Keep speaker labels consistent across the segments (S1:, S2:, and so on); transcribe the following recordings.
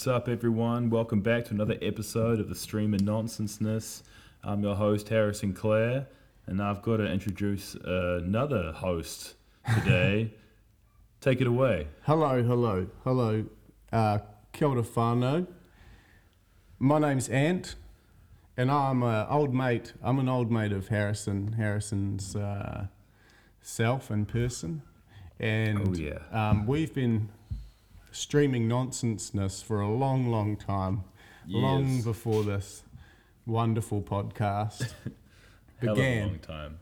S1: What's up, everyone? Welcome back to another episode of the Stream of Nonsenseness. I'm your host, Harrison Clare, and I've got to introduce another host today. Take it away.
S2: Hello, hello, hello. Uh, kia ora whānau. My name's Ant, and I'm an old mate. I'm an old mate of Harrison, Harrison's uh, self and person. And
S1: Oh, yeah.
S2: um, we've been streaming nonsenseness for a long, long time, long before this wonderful podcast
S1: Hell of a
S2: began.
S1: long time.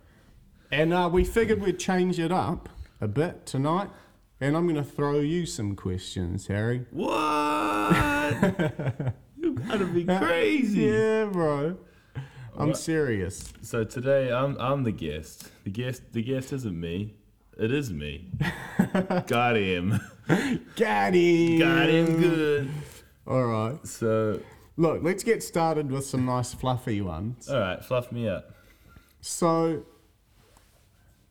S2: And uh, we figured we'd change it up a bit tonight. And I'm going to throw you some questions, Harry.
S1: What? you gotta be crazy.
S2: Yeah, bro. I'm serious.
S1: So today I'm I'm the guest. The guest the guest isn't me. It is me. Got him.
S2: Got him.
S1: Got him good.
S2: All right.
S1: So
S2: Look, let's get started with some nice fluffy ones.
S1: all right, fluff me up.
S2: So,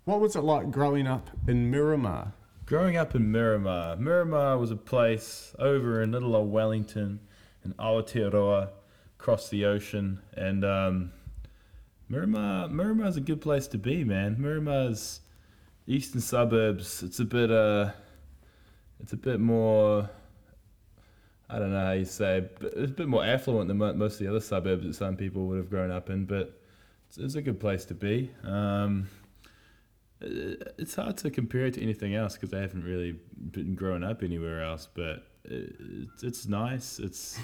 S2: what was it like growing up in Miramar?
S1: Growing up in Miramar, Miramar was a place over in little old Wellington in Aotearoa, across the ocean, and um, Miramar, Miramar's a good place to be, man. Miramar's eastern suburbs. It's a bit, uh, it's a bit more. I don't know how you say, but it's a bit more affluent than most of the other suburbs that some people would have grown up in, but it's, it's a good place to be. Um, it's hard to compare it to anything else because I haven't really been growing up anywhere else. But it, it's, it's nice. It's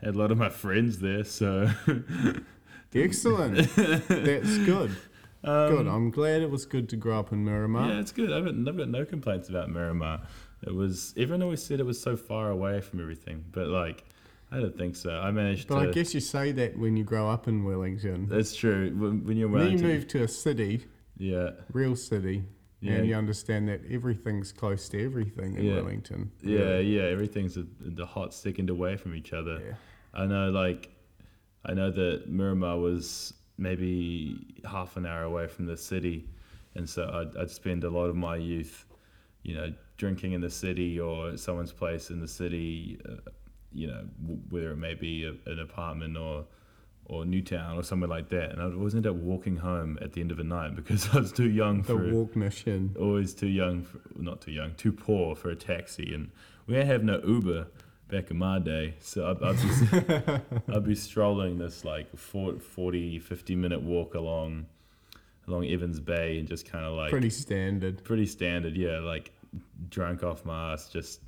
S1: had a lot of my friends there, so
S2: Excellent. That's good.
S1: Um,
S2: Good. I'm glad it was good to grow up in Miramar.
S1: Yeah, it's good. I've got, I've got no complaints about Miramar. It was everyone always said it was so far away from everything, but like I don't think so. I managed to
S2: But
S1: to.
S2: I guess you say that when you grow up in Wellington.
S1: that's true. When, when you're
S2: Then you move to a city,
S1: yeah,
S2: real city,
S1: Yeah.
S2: and you understand that everything's close to everything in
S1: Yeah.
S2: Wellington.
S1: yeah,
S2: really.
S1: yeah. Everything's a, the hot second away from each other.
S2: Yeah.
S1: I know, like, I know that Miramar was maybe half an hour away from the city, and so I'd, I'd spend a lot of my youth, you know, drinking in the city or someone's place in the city, uh, you know, w- whether it may be a, an apartment or or Newtown or somewhere like that, and I'd always end up walking home at the end of the night because I was too young
S2: The
S1: for
S2: walk mission.
S1: always too young, for, not too young, too poor for a taxi, and we didn't have no Uber back in my day, so I'd, I'd, be, I'd be strolling this like 40, 40, 50 minute walk along along Evans Bay and just kind of like
S2: Pretty standard.
S1: pretty standard, yeah, like drunk off my ass, just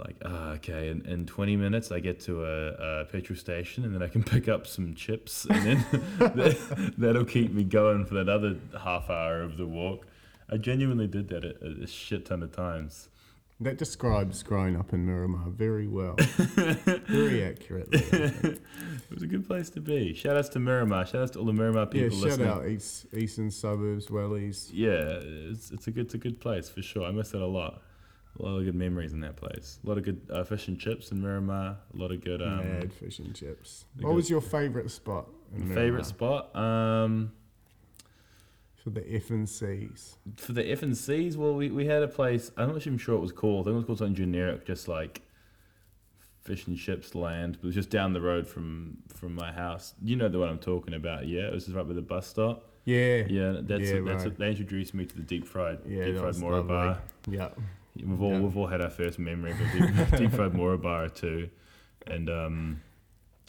S1: like ah, okay. In, in twenty minutes, I get to a, a petrol station, and then I can pick up some chips, and then that, that'll keep me going for that other half hour of the walk. I genuinely did that a, a shit ton of times.
S2: That describes growing up in Miramar very well. very accurately.
S1: It was a good place to be. Shout outs to Miramar. Shout outs to all the Miramar people.
S2: yeah, shout
S1: listening.
S2: out East, Eastern Suburbs, Wellies.
S1: Yeah, it's, it's a good it's a good place for sure. I miss it a lot. A lot of good memories in that place. A lot of good uh, fish and chips in Miramar. A lot of good um,
S2: Mad fish and chips. What was your favourite spot
S1: favorite spot. Um,
S2: for the F and C's?
S1: for the F and C's, well, we, we had a place. I'm not even sure what it was called. I think it was called something generic, just like fish and chips land. But it was just down the road from from my house. You know the one I'm talking about, yeah? It was just right by the bus stop.
S2: Yeah.
S1: Yeah, that's
S2: Yeah,
S1: that's
S2: right.
S1: they introduced me to the deep fried
S2: Yeah,
S1: deep fried Moro
S2: lovely.
S1: bar.
S2: Yeah.
S1: We've all
S2: Yeah.
S1: we've all had our first memory of a deep, deep fried Moro bar too, and um,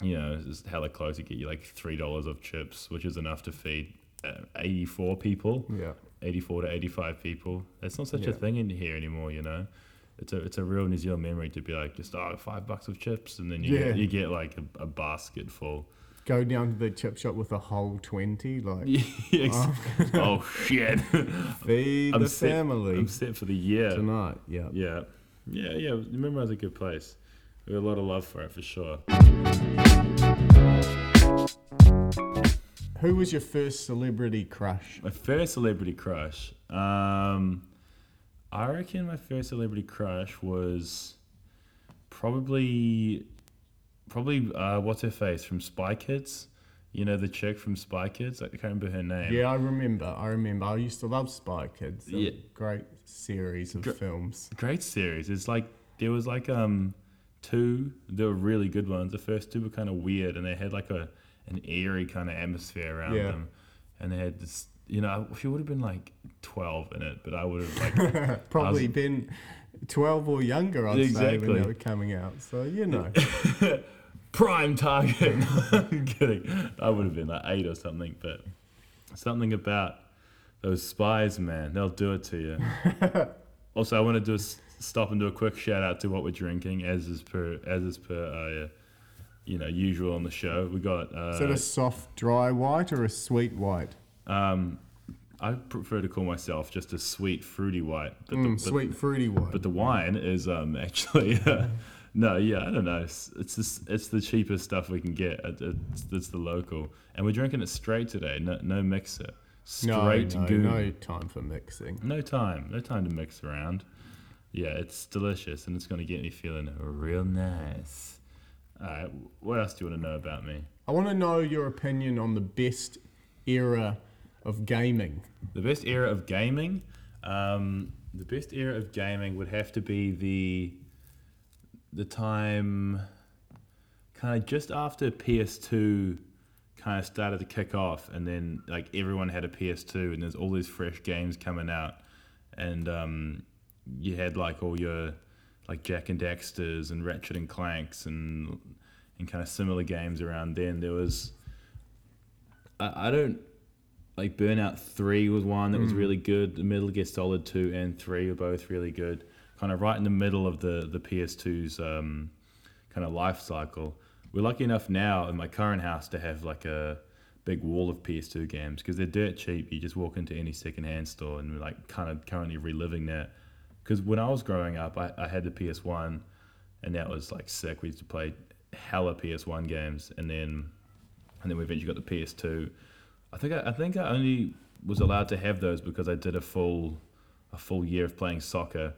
S1: you know, it's just hella close. You get you like three dollars of chips, which is enough to feed uh, eighty four people.
S2: Yeah.
S1: 84 to 85 people. That's not such a thing in here anymore, you know. It's a it's a real New Zealand memory to be like just oh five bucks of chips and then you
S2: Yeah.
S1: get, you get like a, a basket full.
S2: Go down to the chip shop with a whole 20. Like,
S1: Yes. oh shit!
S2: feed
S1: I'm
S2: the
S1: set-
S2: family
S1: I'm set for the year.
S2: tonight. Yeah.
S1: Yeah, yeah, yeah. Remember, was a good place. We had a lot of love for it for sure.
S2: Who was your first celebrity crush?
S1: My first celebrity crush. Um, I reckon my first celebrity crush was probably, probably uh, what's her face from Spy Kids. You know the chick from Spy Kids. I can't remember her name.
S2: Yeah, I remember. I remember. I used to love Spy Kids.
S1: Yeah.
S2: Great series of
S1: Gr-
S2: films.
S1: Great series. It's like there was like um two, they were really good ones. The first two were kind of weird, and they had like a an eerie kind of atmosphere around
S2: Yeah.
S1: them, and they had this. You know, she would have been like twelve in it, but I would have like
S2: Probably been 12 or younger, I'd say, when they were coming out. So, you know.
S1: prime target. I'm kidding. I would have been like eight or something, but something about those spies, man, they'll do it to you. also, I want to do a stop and do a quick shout out to what we're drinking, as is per as is per uh, you know usual on the show. We got uh,
S2: Is it a soft, dry white or a sweet white?
S1: um, I prefer to call myself just a sweet fruity white, but the,
S2: Mm,
S1: but-
S2: sweet, fruity white.
S1: But the wine is um actually uh, no, yeah, I don't know. It's it's just, it's the cheapest stuff we can get. It's, it's the local, and we're drinking it straight today. No no mixer,
S2: no, no,
S1: goon.
S2: no time for mixing.
S1: No time, no time to mix around. Yeah, it's delicious, and it's going to get me feeling real nice. All right, what else do you want to know about me?
S2: I want to know your opinion on the best era of gaming.
S1: The best era of gaming, um, the best era of gaming would have to be the the time kind of just after PS2 kind of started to kick off, and then like everyone had a PS2, and there's all these fresh games coming out, and um, you had like all your like Jak and Daxter's and Ratchet and Clanks and and kind of similar games around then. There was I, I don't like Burnout Three was one that was really good. The Metal Gear Solid Two and Three were both really good. Kind of right in the middle of the the PS2's um, kind of life cycle. We're lucky enough now in my current house to have like a big wall of PS2 games because they're dirt cheap. You just walk into any secondhand store and we're like kind of currently reliving that. Because when I was growing up, I, I had the PS1 and that was like sick. We used to play hella PS1 games and then and then we eventually got the PS2. I think I, I think I only was allowed to have those because I did a full a full year of playing soccer,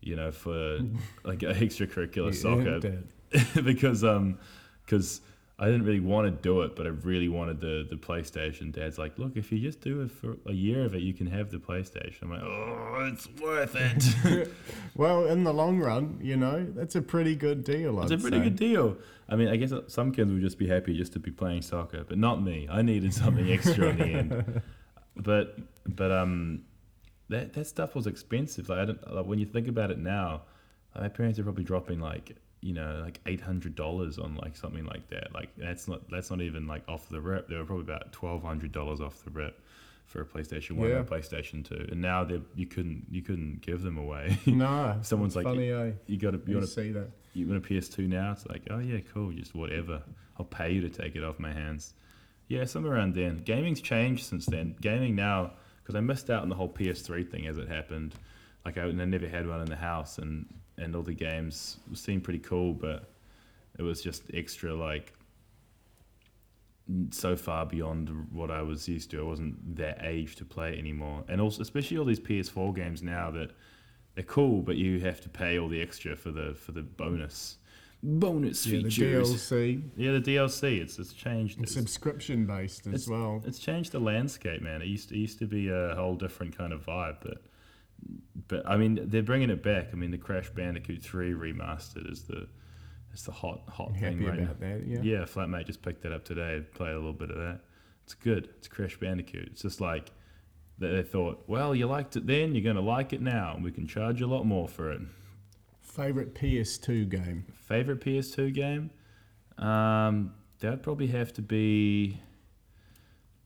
S1: you know, for like extracurricular soccer because um because I didn't really want to do it, but I really wanted the the PlayStation. Dad's like, look, if you just do it for a year of it, you can have the PlayStation. I'm like, oh, it's worth it.
S2: Well, in the long run, you know, that's a pretty good deal.
S1: it's
S2: I'd
S1: a pretty
S2: say.
S1: good deal. I mean, I guess some kids would just be happy just to be playing soccer, but not me. I needed something extra in the end. But but um, that that stuff was expensive. Like, I don't, like when you think about it now, my parents are probably dropping like you know like eight hundred dollars on like something like that. Like that's not that's not even like off the rip. They were probably about twelve hundred dollars off the rip for a PlayStation One
S2: Yeah.
S1: or PlayStation Two, and now they you couldn't you couldn't give them away.
S2: No,
S1: Someone's like,
S2: funny, eh?
S1: you got to you want to
S2: see that?
S1: you want a PS2 now? It's like, oh yeah, cool, just whatever. I'll pay you to take it off my hands. Yeah, somewhere around then. Gaming's changed since then. Gaming now, because I missed out on the whole PS3 thing as it happened. Like I, I never had one in the house, and and all the games seemed pretty cool, but it was just extra like so far beyond what I was used to. I wasn't that age to play anymore. And also, especially all these PS4 games now that they're cool, but you have to pay all the extra for the for the bonus bonus
S2: Yeah, the
S1: features.
S2: DLC,
S1: Yeah, the DLC. It's it's changed. It's,
S2: subscription based as
S1: It's-
S2: well.
S1: it's changed the landscape, man. It used to, it used to be a whole different kind of vibe, but but I mean they're bringing it back. I mean the Crash Bandicoot Three remastered is the is the hot hot thing right now.
S2: that. Yeah.
S1: Yeah, Flatmate just picked that up today. Played a little bit of that. It's good. It's Crash Bandicoot. It's just like they, thought, well, you liked it then, you're gonna like it now, and we can charge you a lot more for it.
S2: Favorite PS2 game.
S1: Favorite PS2 game? Um, that'd probably have to be.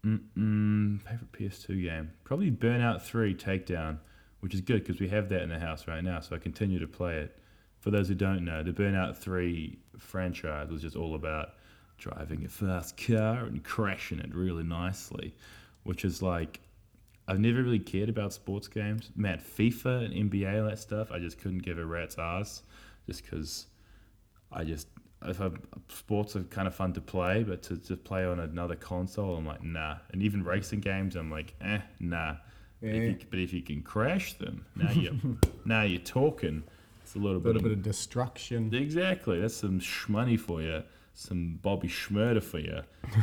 S1: Mm-mm, favorite PS2 game? Probably Burnout 3 Takedown, which is good because we have that in the house right now, so I continue to play it. For those who don't know, the Burnout 3 franchise was just all about driving a fast car and crashing it really nicely, which is like. I've never really cared about sports games. Man, FIFA and NBA and that stuff, I just couldn't give a rat's ass just because I just if I, sports are kind of fun to play, but to, to play on another console, I'm like nah. And even racing games, I'm like eh nah. But, if you, but if you can crash them, now you now you're talking. It's a little
S2: A
S1: bit,
S2: little
S1: of,
S2: bit of destruction.
S1: exactly. That's some shmoney for you, some Bobby Shmurda for you.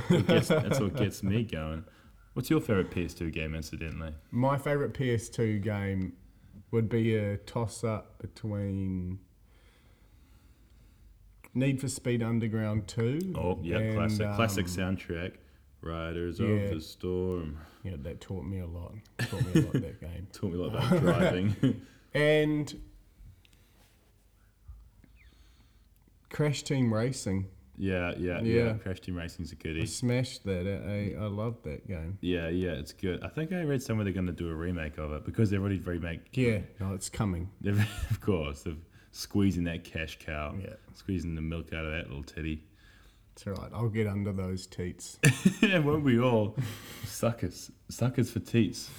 S1: Gets- that's what gets me going. What's your favorite PS2 game, incidentally?
S2: My favorite PS2 game would be a toss up between Need for Speed Underground 2.
S1: Oh yeah,
S2: and,
S1: classic classic
S2: um,
S1: soundtrack. Riders
S2: yeah.
S1: of the Storm.
S2: Yeah, that taught me a lot. Taught me a lot that game.
S1: Taught me a lot about driving.
S2: And Crash Team Racing.
S1: yeah, yeah, yeah,
S2: Yeah.
S1: Crash Team Racing's a goodie.
S2: I smashed that. I, I loved that game.
S1: Yeah, yeah, it's good. I think I read somewhere they're going to do a remake of it because they've already remake.
S2: Yeah, no, it's coming.
S1: Of course, they're squeezing that cash cow,
S2: Yeah,
S1: squeezing the milk out of that little titty.
S2: It's all right. I'll get under those teats.
S1: yeah, won't we all? Suckers, suckers for teats.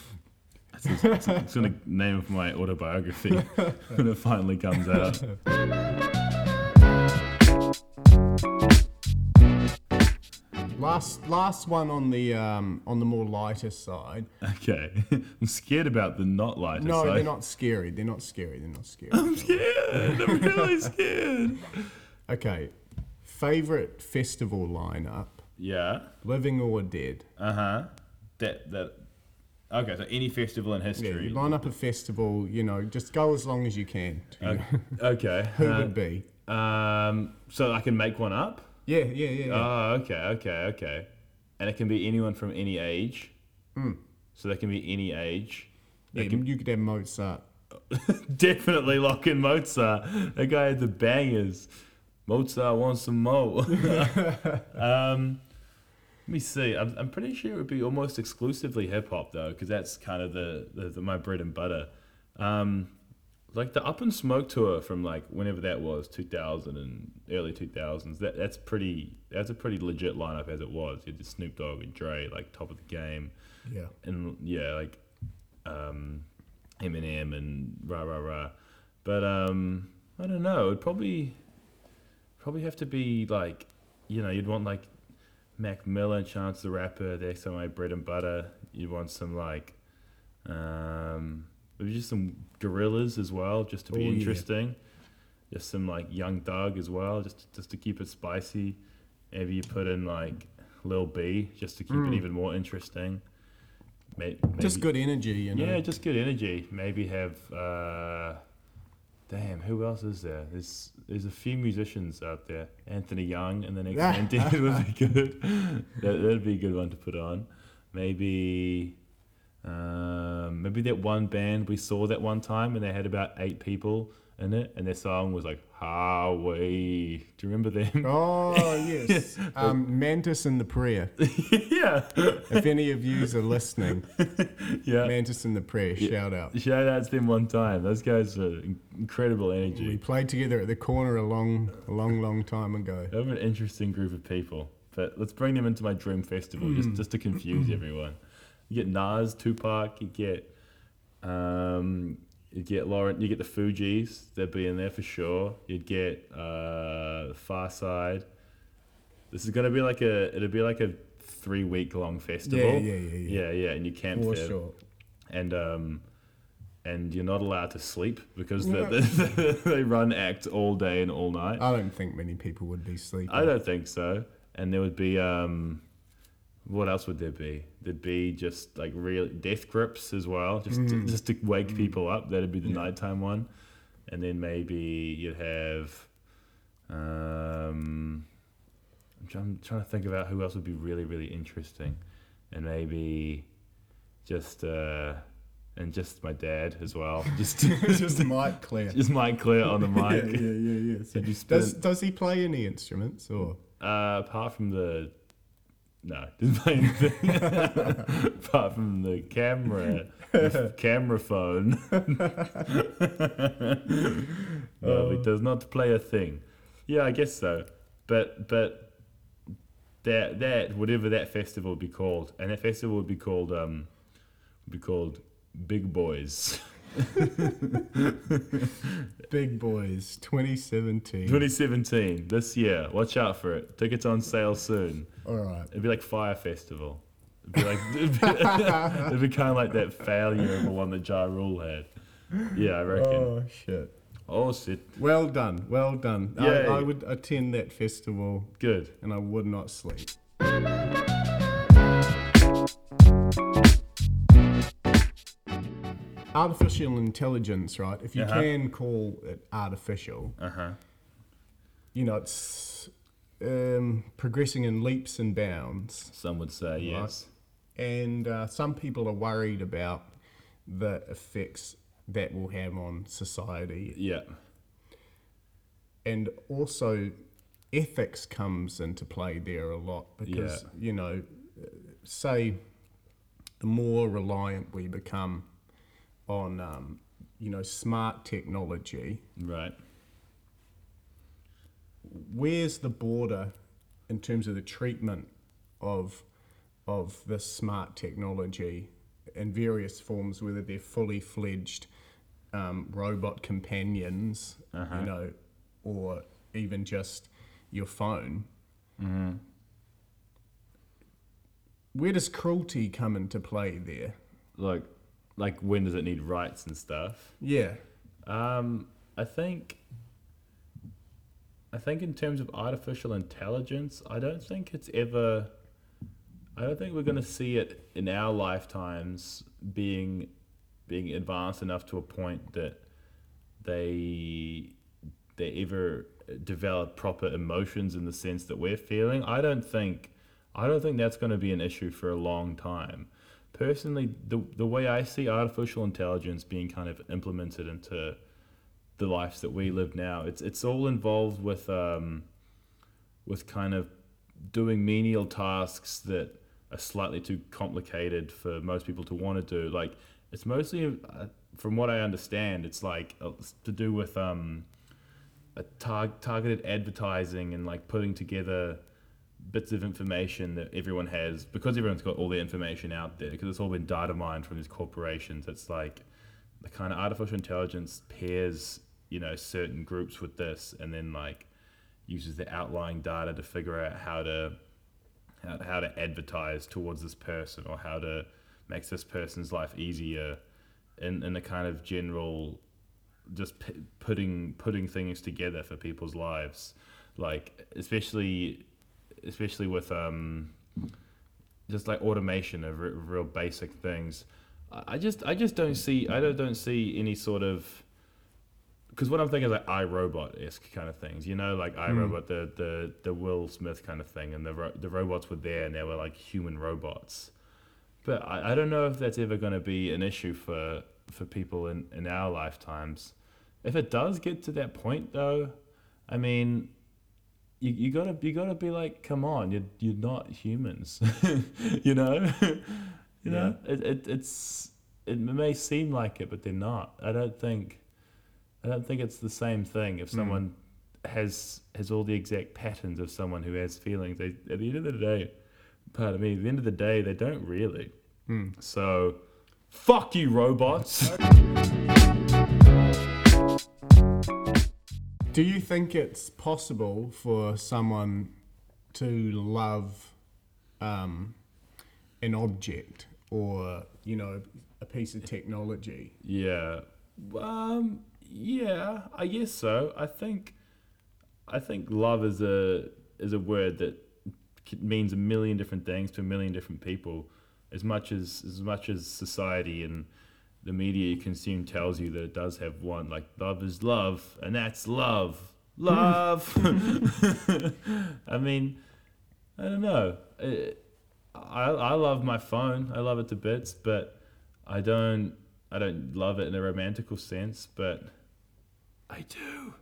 S1: That's, that's, that's going to name of my autobiography when it finally comes out.
S2: Last last one on the um, on the more lighter side.
S1: Okay, I'm scared about the not lighter
S2: No,
S1: side.
S2: they're not scary. They're not scary. They're not scary.
S1: I'm scared. I'm really scared.
S2: Okay. Favorite festival lineup,
S1: Yeah.
S2: living or dead?
S1: Uh huh. That that. Okay, so any festival in history.
S2: Yeah, you line up a festival, you know, just go as long as you can.
S1: Okay. okay.
S2: Who
S1: uh,
S2: would be?
S1: Um. So I can make one up.
S2: Yeah, yeah, yeah. yeah.
S1: Oh, okay, okay, okay. And it can be anyone from any age.
S2: Mm.
S1: So they can be any age.
S2: yeah you could have Mozart.
S1: Definitely lock in Mozart. That guy had the bangers. Mozart wants some more. um, let me see. I'm, I'm pretty sure it would be almost exclusively hip hop though, because that's kind of the, the, the my bread and butter. Um, like the Up and Smoke tour from like whenever that was, 2000 and early 2000s. That that's pretty. That's a pretty legit lineup as it was. You had the Snoop Dogg and Dre like top of the game
S2: Yeah.
S1: and yeah, like um, Eminem and rah rah rah. But um, I don't know. It'd probably probably have to be like you know you'd want like Mac Miller, Chance the Rapper. They're some my bread and butter. You'd want some like um, maybe just some Gorillaz as well, just to be
S2: Oh, yeah.
S1: interesting. Just some like Young Thug as well, just just to keep it spicy. Maybe you put in like Lil B, just to keep it
S2: Mm.
S1: even more interesting. May-
S2: Just good energy, you know.
S1: yeah, just good energy. Maybe have. Uh, damn, who else is there? There's there's a few musicians out there. Anthony Young and the next band did would be good. that, that'd be a good one to put on. Maybe. Um, maybe that one band we saw that one time and they had about eight people in it and their song was like Highway. Do you remember them?
S2: Oh yes, um, Mantis and the Prayer.
S1: yeah,
S2: If any of yous are listening,
S1: yeah.
S2: Mantis and the Prayer, shout out.
S1: Shout out to them one time. Those guys are incredible energy.
S2: We played together at the corner a long, a long, long time ago.
S1: They're an interesting group of people. But let's bring them into my dream festival just, just to confuse everyone. You get Nas, Tupac, you get um, you get Lauryn, you get the Fugees, they'd be in there for sure. You'd get uh, Pharcyde. This is gonna be like a it'll be like a three week long festival.
S2: Yeah, yeah, yeah, yeah.
S1: yeah, yeah, and you camp
S2: For
S1: there
S2: sure.
S1: and um, and you're not allowed to sleep because the, the, they run act all day and all night.
S2: I don't think many people would be sleeping.
S1: I don't think so. And there would be um, what else would there be? There'd be just like real death grips as well, just to, just to wake people up. That'd be the nighttime one, and then maybe you'd have. Um, I'm trying, I'm trying to think about who else would be really really interesting, and maybe just uh, and just my dad as well. Just
S2: Just Mike Clear.
S1: just Mike Clear on the
S2: yeah,
S1: mic.
S2: yeah, yeah, yeah. So
S1: Did
S2: does does he play any instruments or?
S1: Uh, apart from the no, didn't play anything. apart from the camera, the camera phone. no, he does not play a thing. Yeah, I guess so. But but that that whatever that festival would be called, and that festival would be called um, would be called Big Boys.
S2: Big Boys 2017.
S1: 2017, this year. Watch out for it. Tickets on sale soon.
S2: All right.
S1: It'd be like Fyre Festival. It'd be like it'd be, it'd be kind of like that failure of the one that Ja Rule had. Yeah, I reckon.
S2: Oh shit.
S1: Oh shit,
S2: Well done. Well done. I, I would attend that festival
S1: good.
S2: and I would not sleep. Artificial intelligence, right? If you
S1: Uh-huh.
S2: can call it artificial,
S1: Uh huh.
S2: you know, it's um, progressing in leaps and bounds.
S1: Some would say yes.
S2: And uh, some people are worried about the effects that will have on society.
S1: Yeah.
S2: And also, ethics comes into play there a lot because, you know, uh, say the more reliant we become on, um, you know, smart technology,
S1: Right.
S2: where's the border in terms of the treatment of of this smart technology in various forms, whether they're fully fledged um, robot companions,
S1: Uh-huh.
S2: you know, or even just your phone.
S1: Mm-hmm.
S2: Where does cruelty come into play there?
S1: Like, like when does it need rights and stuff?
S2: Yeah,
S1: Um, I think. I think in terms of artificial intelligence, I don't think it's ever. I don't think we're going to see it in our lifetimes being being advanced enough to a point that they they ever develop proper emotions in the sense that we're feeling. I don't think I don't think that's going to be an issue for a long time. Personally, the the way I see artificial intelligence being kind of implemented into the lives that we live now, it's it's all involved with um, with kind of doing menial tasks that are slightly too complicated for most people to want to do. Like it's mostly, uh, from what I understand, it's like uh, it's to do with um, a tar- targeted advertising and like putting together bits of information that everyone has because everyone's got all the information out there because it's all been data mined from these corporations. It's like the kind of artificial intelligence pairs you know certain groups with this and then like uses the outlying data to figure out how to how, how to advertise towards this person or how to make this person's life easier in, in a kind of general just p- putting putting things together for people's lives like especially especially with um just like automation of re- real basic things I just I just don't see I don't don't see any sort of because what I'm thinking is like iRobot esque kind of things, you know, like iRobot, the the the Will Smith kind of thing, and the ro- the robots were there and they were like human robots. But I, I don't know if that's ever going to be an issue for for people in in our lifetimes. If it does get to that point, though, I mean, you, you gotta you gotta be like, come on, you're you're not humans, you know, you know. It, it it's it may seem like it, but they're not. I don't think I don't think it's the same thing. If hmm. someone has has all the exact patterns of someone who has feelings, they at the end of the day, pardon me, at the end of the day, they don't really. Hmm. So, fuck you, robots.
S2: Do you think it's possible for someone to love um, an object or, you know, a piece of technology?
S1: Yeah. Um. Yeah. I guess so. I think. I think love is a is a word that means a million different things to a million different people. As much as as much as society and the media you consume tells you that it does have one, like love is love, and that's love. Love. I mean, I don't know. I I love my phone. I love it to bits, but I don't I don't love it in a romantical sense, but I do.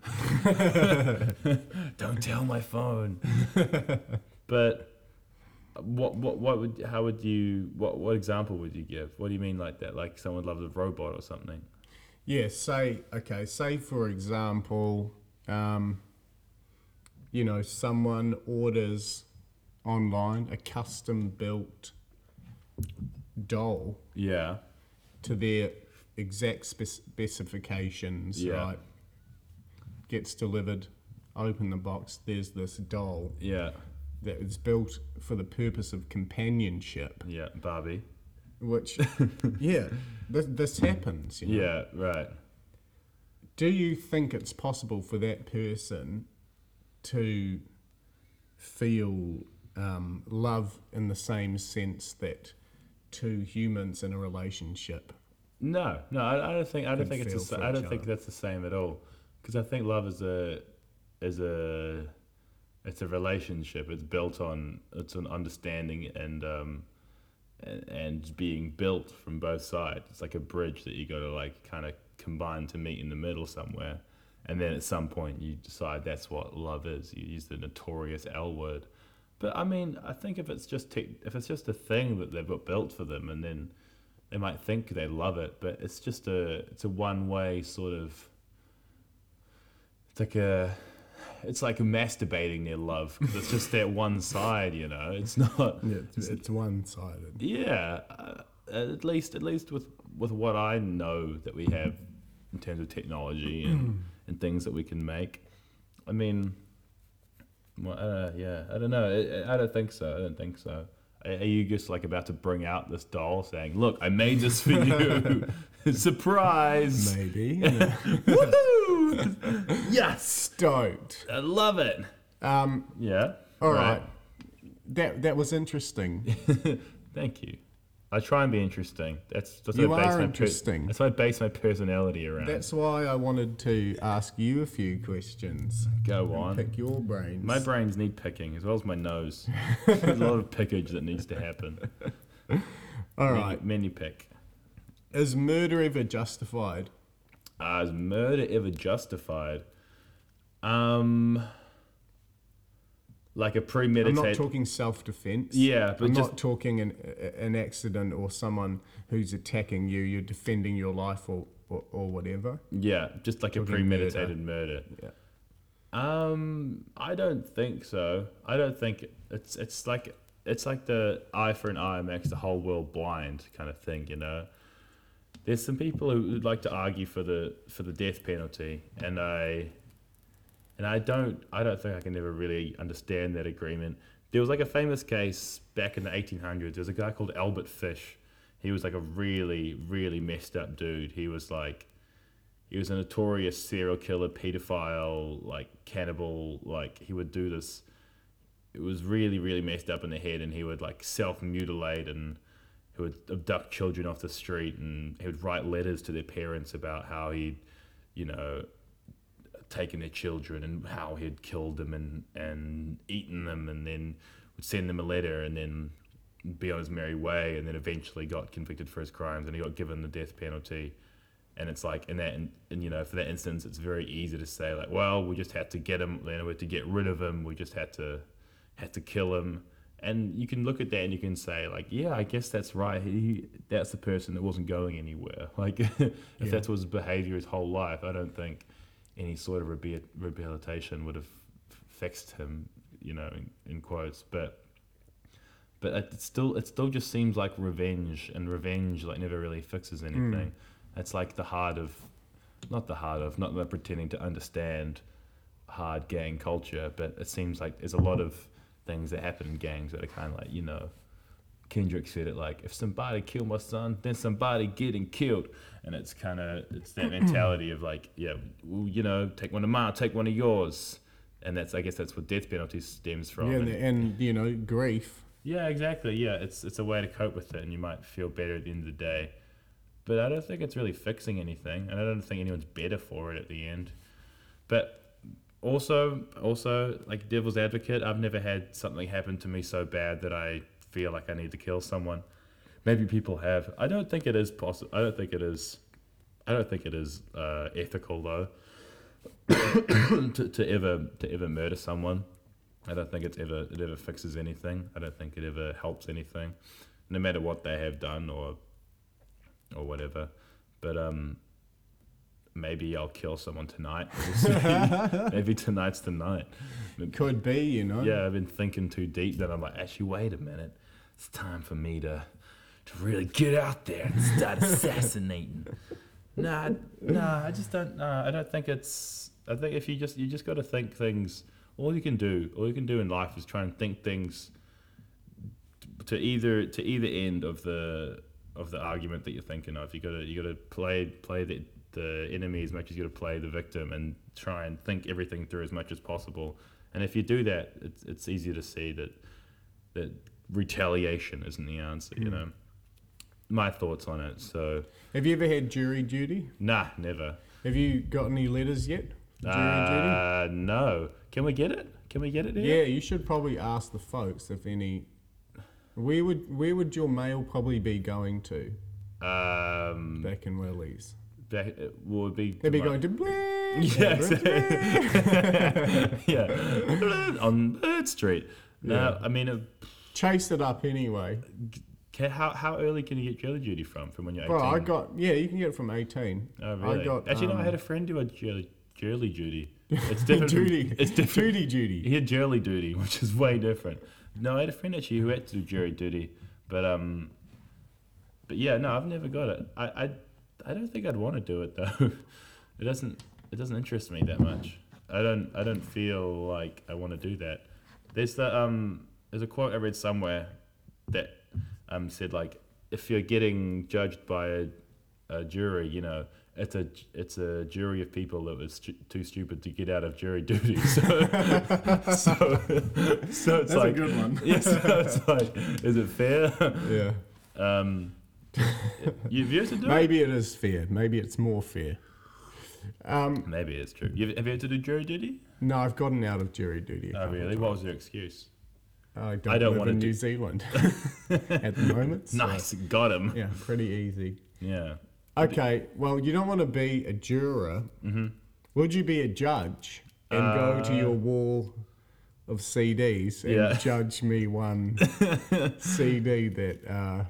S1: don't tell my phone. but what what what would how would you what what example would you give? What do you mean like that? Like someone loves a robot or something?
S2: Yeah, say, okay, say for example, um, you know, someone orders online a custom built doll
S1: Yeah.
S2: to their exact specifications,
S1: Yeah.
S2: right? Gets delivered, open the box, there's this doll
S1: Yeah.
S2: That is built for the purpose of companionship,
S1: Yeah. Barbie.
S2: which, yeah, this, this happens, you know.
S1: Yeah. Right.
S2: Do you think it's possible for that person to feel um, love in the same sense that two humans in a relationship?
S1: No, no, I, I don't think I don't think it's sa- I don't think
S2: other.
S1: that's the same at all. Because I think love is a is a it's a relationship. It's built on it's an understanding and um and, being built from both sides. It's like a bridge that you got to like kind of combine to meet in the middle somewhere. And then at some point you decide that's what love is. You use the notorious L word. But I mean, I think if it's just te- if it's just a thing that they've got built for them, and then they might think they love it, but it's just a it's a one way sort of. It's like a, it's like masturbating their love because it's just that one side, you know. It's not.
S2: Yeah, it's, it's one sided.
S1: Yeah, uh, at least at least with with what I know that we have in terms of technology and, and things that we can make. I mean, well, uh, yeah, I don't know. I, I don't think so. I don't think so. Are you just like about to bring out this doll saying, "Look, I made this for you, surprise,
S2: Maybe.
S1: Woohoo, yes,
S2: Stoked.
S1: I love it."
S2: Um,
S1: Yeah.
S2: all right. That that was interesting.
S1: Thank you. I try and be interesting. That's that's
S2: You
S1: what I base
S2: are
S1: my
S2: interesting.
S1: that's what I base my personality around.
S2: That's why I wanted to ask you a few questions.
S1: Go on.
S2: Pick your brains.
S1: My brains need picking as well as my nose. There's a lot of pickage that needs to happen.
S2: All right.
S1: Many pick.
S2: Is murder ever justified?
S1: Uh, is murder ever justified? Um, like a
S2: I'm
S1: premeditated.
S2: not talking self-defense.
S1: Yeah, but
S2: I'm
S1: just
S2: not talking an an accident or someone who's attacking you. You're defending your life or or, or whatever.
S1: yeah, just like a
S2: talking
S1: premeditated murder.
S2: Yeah.
S1: Um, I don't think so. I don't think it's it's like it's like the eye for an eye makes the whole world blind kind of thing, you know. There's some people who would like to argue for the for the death penalty, and I and I don't I don't think I can ever really understand that agreement. There was like a famous case back in the 1800s. There's a guy called Albert Fish. He was like a really really messed up dude. He was like he was a notorious serial killer, pedophile, like cannibal. Like he would do this. It was really, really messed up in the head, and he would like self mutilate and he would abduct children off the street, and he would write letters to their parents about how he'd, you know, taken their children and how he'd killed them and and eaten them, and then would send them a letter, and then be on his merry way, and then eventually got convicted for his crimes, and he got given the death penalty. And it's like in that and, and you know for that instance it's very easy to say like well we just had to get him you know, we had to get rid of him we just had to had to kill him and you can look at that and you can say like yeah i guess that's right. He that's the person that wasn't going anywhere. Like if
S2: Yeah.
S1: that's was behavior his whole life i don't think any sort of rehabil- rehabilitation would have fixed him you know in, in quotes. But but it still it still just seems like revenge and revenge like never really fixes hmm. anything. It's like the heart of not the heart of not that pretending to understand hard gang culture but it seems like there's a lot of things that happen in gangs that are kind of like you know kendrick said it like if somebody kill my son then somebody getting killed and it's kind of it's that mentality of like yeah well, you know take one of mine take one of yours and that's i guess that's what death penalty stems from
S2: Yeah,
S1: and-
S2: and, and you know grief.
S1: yeah, exactly. Yeah, it's it's a way to cope with it, and you might feel better at the end of the day. But I don't think it's really fixing anything, and I don't think anyone's better for it at the end. But also, also like devil's advocate, I've never had something happen to me so bad that I feel like I need to kill someone. Maybe people have. I don't think it is possible. I don't think it is. I don't think it is uh, ethical though to, to ever to ever murder someone. I don't think it's ever it ever fixes anything. I don't think it ever helps anything, no matter what they have done or or whatever. But um, maybe I'll kill someone tonight. We'll see. maybe tonight's the night.
S2: It could be, you know.
S1: Yeah, I've been thinking too deep. Then I'm like, actually, wait a minute. It's time for me to to really get out there and start assassinating. Nah, nah. I just don't. Nah, I don't think it's. I think if you just you just got to think things. All you can do, all you can do in life is try and think things to either to either end of the of the argument that you're thinking of. You gotta you gotta play play the the enemy as much as you gotta play the victim and try and think everything through as much as possible. And if you do that, it's it's easier to see that that retaliation isn't the answer. You
S2: Mm.
S1: know, my thoughts on it. So
S2: Have you ever had jury duty?
S1: nah, never.
S2: Have you got any letters yet Jury duty?
S1: Uh, no. Can we get it? Can we get it? Here?
S2: Yeah, you should probably ask the folks if any. Where would where would your mail probably be going to
S1: Um,
S2: back in Willie's?
S1: Back, it would be.
S2: They'd be
S1: my-
S2: going to.
S1: Yes. yeah. On Bird Street. No,
S2: Yeah.
S1: I mean, uh,
S2: Chase it up anyway.
S1: can, how how early can you get jelly duty from? From when you're 18?
S2: Bro, I got yeah, you can get it from eighteen.
S1: Oh, really?
S2: I got
S1: Actually, no. I
S2: um,
S1: had a friend do a jelly, jelly duty. It's different. from-
S2: duty.
S1: It's different.
S2: Duty, duty.
S1: He had jury duty, which is way different. No, I had a friend actually who had to do jury duty, but um, but yeah, no, I've never got it. I I, I don't think I'd want to do it though. it doesn't it doesn't interest me that much. I don't I don't feel like I want to do that. There's the um there's a quote I read somewhere that um said like if you're getting judged by a, a jury, you know. It's a it's a jury of people that was stu- too stupid to get out of jury duty. So so, so it's
S2: That's a good one.
S1: yeah, so it's like, is it fair?
S2: Yeah.
S1: Um, you've used to do?
S2: Maybe it is fair. Maybe it's more fair. Um,
S1: Maybe it's true. You've, have you had to do jury duty?
S2: no, I've gotten out of jury duty. a
S1: Oh,
S2: couple
S1: really? What was your excuse?
S2: I don't,
S1: I don't
S2: live
S1: wanna
S2: in
S1: do-
S2: New Zealand at the moment. so,
S1: Nice, got him.
S2: Yeah, pretty easy.
S1: Yeah.
S2: Okay, well, you don't want to be a juror.
S1: Mm-hmm.
S2: Would you be a judge and go to
S1: Uh,
S2: your wall of CDs and
S1: Yeah.
S2: judge me one CD that, uh,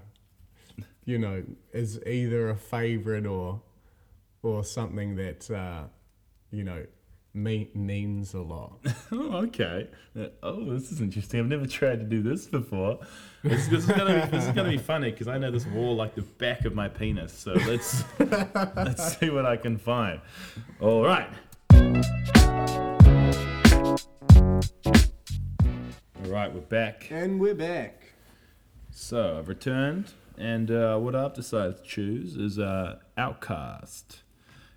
S2: you know, is either a favorite or or something that, uh, you know, me- means a lot?
S1: Oh, okay. Uh, Oh, this is interesting. I've never tried to do this before. This, this is gonna be, this is gonna be funny because I know this wall like the back of my penis. So let's let's see what I can find. All right. All right, we're back.
S2: And we're back.
S1: So I've returned, and uh, what I've decided to choose is uh, Outkast.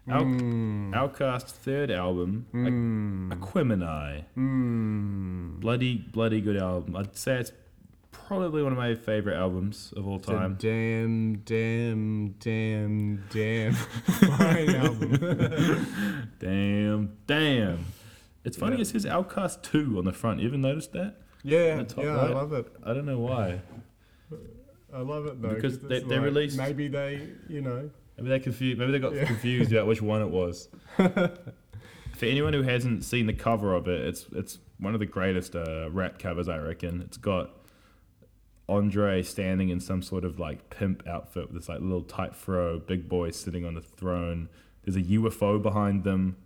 S1: Out-
S2: Mm.
S1: Outkast third album, mm. Aquemini.
S2: Mm.
S1: Bloody, bloody good album. I'd say it's probably one of my favorite albums of all
S2: It's a
S1: time.
S2: damn, damn, damn, damn fine album.
S1: Damn, damn. It's funny
S2: Yeah.
S1: it says Outkast 2 on the front. You ever noticed that?
S2: Yeah, yeah,
S1: right.
S2: I love it.
S1: I don't know why.
S2: I love it though.
S1: Because
S2: 'cause
S1: they- they
S2: like,
S1: released-
S2: Maybe they, you know.
S1: Maybe they confused. Maybe they got
S2: Yeah.
S1: confused about which one it was. For anyone who hasn't seen the cover of it, it's it's one of the greatest uh, rap covers I reckon. It's got Andre standing in some sort of like pimp outfit with this like little tight fro, big boy sitting on the throne. There's a UFO behind them.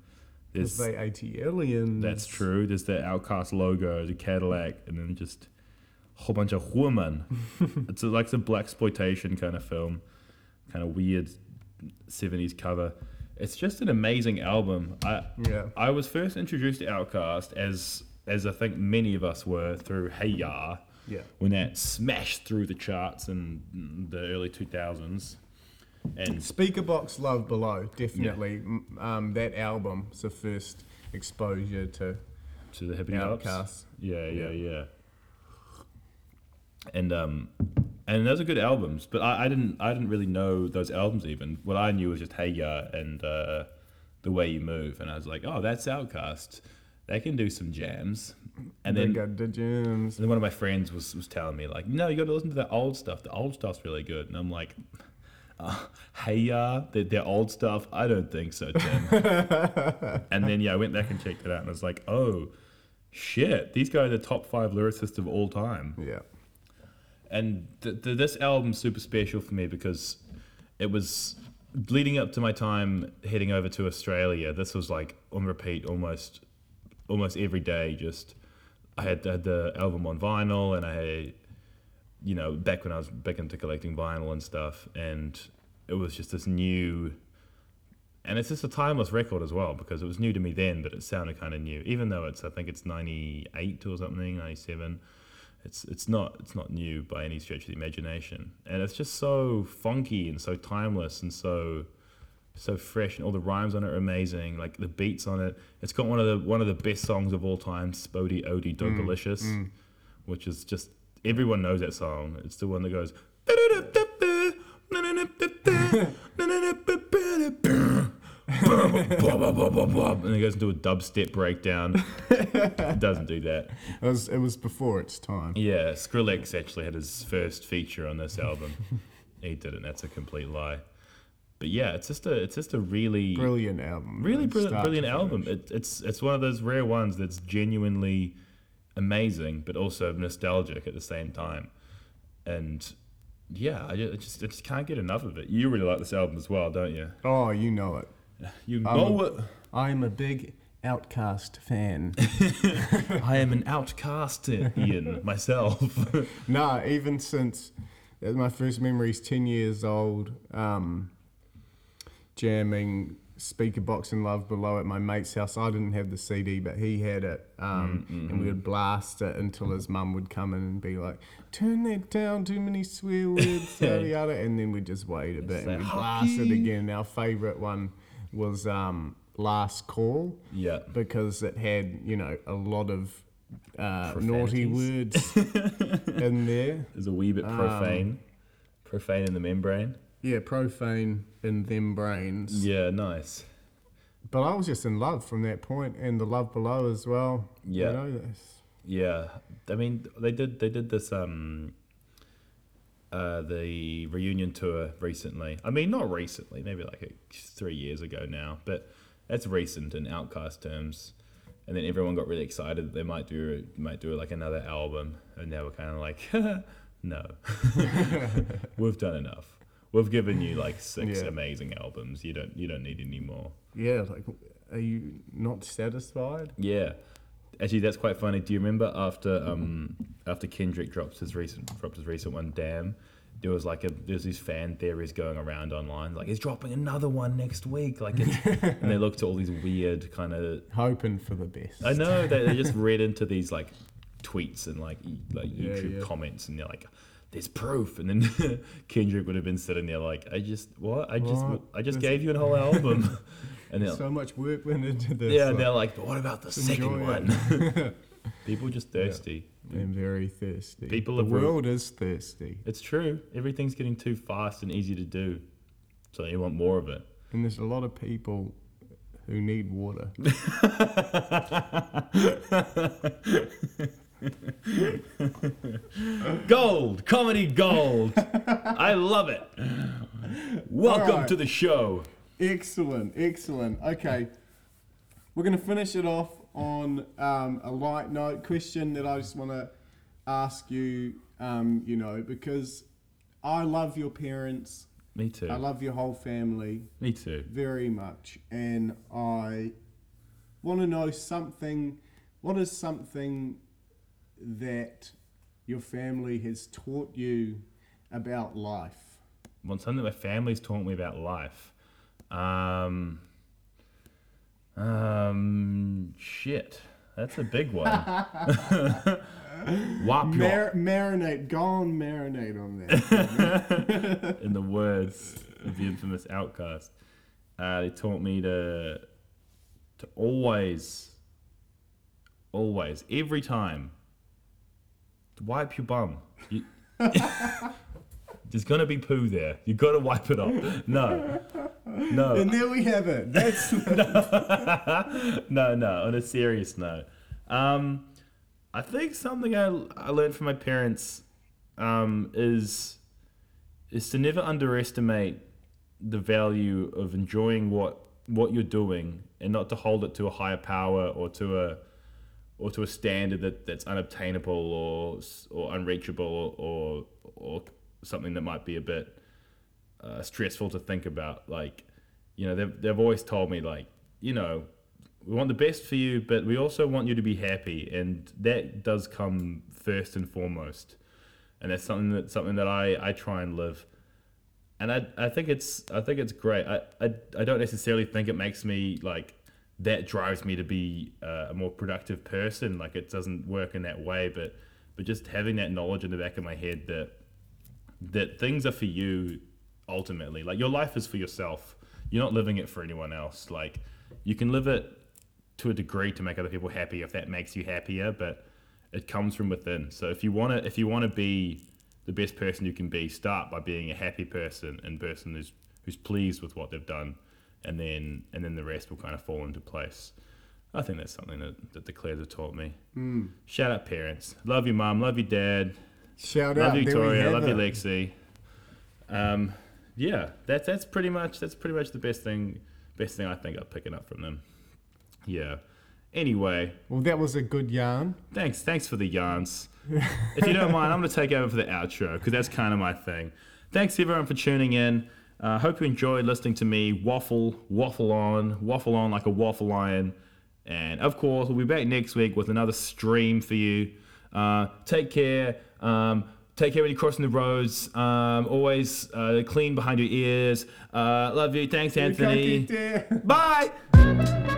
S1: There's
S2: they AT aliens.
S1: that's true. There's the Outkast logo, the Cadillac, and then just a whole bunch of women. it's a, like a black exploitation kind of film, kind of weird '70s cover. It's just an amazing album. I
S2: Yeah.
S1: I was first introduced to Outkast as as I think many of us were through Hey Ya
S2: Yeah.
S1: when that smashed through the charts in the early 2000s. And
S2: Speakerboxxx Love Below, definitely. M Um, that album's the first exposure to
S1: to the hippie Hops.
S2: Outkast.
S1: Yeah, yeah, yeah. And um, and those are good albums, but I, I didn't I didn't really know those albums even. What I knew was just Hey Ya and uh, The Way You Move, and I was like, oh, that's Outkast. They can do some jams. And
S2: They
S1: then,
S2: got the gems.
S1: and then one of my friends was was telling me like, no, you got to listen to the old stuff. The old stuff's really good. And I'm like. Uh, hey ya, their, their old stuff. I don't think so, Tim. and then yeah, I went back and checked it out, and I was like, oh, shit, these guys are the top five lyricists of all time.
S2: Yeah.
S1: And th- th- this album's super special for me because it was leading up to my time heading over to Australia. This was like on repeat almost almost every day. Just I had, had the album on vinyl, and I had you know back when I was back into collecting vinyl and stuff, and it was just this new. And it's just a timeless record as well because it was new to me then, but it sounded kind of new. Even though it's, I think it's '98 or something, '97 it's it's not it's not new by any stretch of the imagination. And it's just so funky and so timeless and so so fresh and all the rhymes on it are amazing like the beats on it. It's got one of the one of the best songs of all time SpottieOttieDopaliscious mm, mm. which is just everyone knows that song. It's the one that goes and it goes into a dubstep breakdown. it doesn't do that.
S2: It was, it was before its time.
S1: Yeah, Skrillex actually had his first feature on this album. he didn't. That's a complete lie. But yeah, it's just a it's just a really
S2: Brilliant album.
S1: really brilliant, brilliant album. It, it's it's one of those rare ones that's genuinely amazing, but also nostalgic at the same time. And yeah, I just I just can't get enough of it. You really like this album as well, don't you?
S2: Oh, you know it.
S1: You
S2: I'm
S1: know
S2: a-
S1: it.
S2: I'm a big Outkast fan.
S1: I am an outcast, Ian myself.
S2: no, even since uh, my first memory is 10 years old, um, jamming Speakerboxxx in Love Below at my mate's house. I didn't have the CD, but he had it. Um, And we would blast it until his mum would come in and be like, turn that down, too many swear words, yada yada. And then we'd just wait a bit
S1: Say,
S2: and we'd blast it again. Our favourite one was um, Last Call
S1: yeah.
S2: because it had you know a lot of uh, naughty words in there. there.
S1: Is a wee bit
S2: Um,
S1: profane. profane in the membrane.
S2: Yeah, profane in them brains.
S1: Yeah, nice.
S2: But I was just in love from that point, and the love below as well.
S1: Yeah.
S2: you know,
S1: Yeah, I mean they did they did this um uh the reunion tour recently. I mean not recently, maybe like a, three years ago now, but that's recent in Outkast terms. And then everyone got really excited that they might do might do like another album, and now we're kind of like, no, we've done enough. We've given you like six
S2: Yeah.
S1: amazing albums. You don't you don't need any more.
S2: yeah. Like, are you not satisfied?
S1: Yeah, actually, that's quite funny. Do you remember after um after Kendrick dropped his recent dropped his recent one, Damn? There was like a there's these fan theories going around online, like he's dropping another one next week, like, it's, and they look to all these weird kind of.
S2: Hoping for the best.
S1: I know they, they just read into these like tweets and like e- like
S2: Yeah,
S1: YouTube
S2: yeah.
S1: comments, and they're like, "There's proof," and then Kendrick would have been sitting there like, "I just what? I just
S2: What?
S1: I just
S2: This-
S1: gave you a whole album," and they're
S2: So much work went into this.
S1: yeah,
S2: like,
S1: and they're like, but what about the second one? People just thirsty.
S2: I'm very thirsty.
S1: People
S2: the world is thirsty,
S1: It's true. Everything's getting too fast and easy to do. So you want more of it.
S2: and there's a lot of people who need water.
S1: Gold! Comedy gold! I love it. Welcome
S2: Alright.
S1: to the show.
S2: Excellent, excellent. Okay, we're going to finish it off on um, a light note question that I just want to ask you. Um, you know, because I love your parents,
S1: Me too.
S2: I love your whole family
S1: Me too.
S2: very much, and I want to know something. What is something that your family has taught you about life?
S1: Well, something my family's taught me about life. Um, um, shit. That's a big one. Your-
S2: Mar- marinate, go on, marinate on that.
S1: in the words of the infamous Outkast. Uh, they taught me to to always, always, every time, to wipe your bum. You, there's gonna be poo there. You gotta wipe it off. No, no,
S2: and there we have it. That's
S1: no, no. On a serious note, um, I think something I, I learned from my parents um, is is to never underestimate the value of enjoying what what you're doing and not to hold it to a higher power or to a or to a standard that, that's unobtainable or or unreachable or or something that might be a bit uh, stressful to think about. Like, you know, they've they've always told me like, you know, we want the best for you, but we also want you to be happy, and that does come first and foremost. And that's something that something that I, I try and live. And I, I think it's I think it's great. I, I, I don't necessarily think it makes me like that drives me to be uh, a more productive person. Like it doesn't work in that way, but but just having that knowledge in the back of my head that that things are for you ultimately. Like your life is for yourself. You're not living it for anyone else. Like you can live it to a degree to make other people happy if that makes you happier, but it comes from within. So if you want to if you want to be the best person you can be, start by being a happy person and person who's who's pleased with what they've done and then and then the rest will kind of fall into place. I think that's something that, that the Claires have taught me.
S2: Mm.
S1: Shout out parents. Love you, mom. Love you, dad.
S2: Shout
S1: Love
S2: out.
S1: you,
S2: there we
S1: Victoria. Love you. Lexi. Um, yeah, that's that's pretty much that's pretty much the best thing best thing I think I'm picking up from them. Yeah. Anyway,
S2: Well, that was a good yarn.
S1: thanks thanks for the yarns. if you don't mind, I'm going to take over for the outro because that's kind of my thing. Thanks everyone for tuning in. Uh, hope you enjoyed listening to me waffle, waffle on, waffle on like a waffle iron. And of course, we'll be back next week with another stream for you. Uh, take care. Um, take care when you're crossing the roads. Um, always uh, clean behind your ears. Uh, love you. Thanks, Anthony. Bye.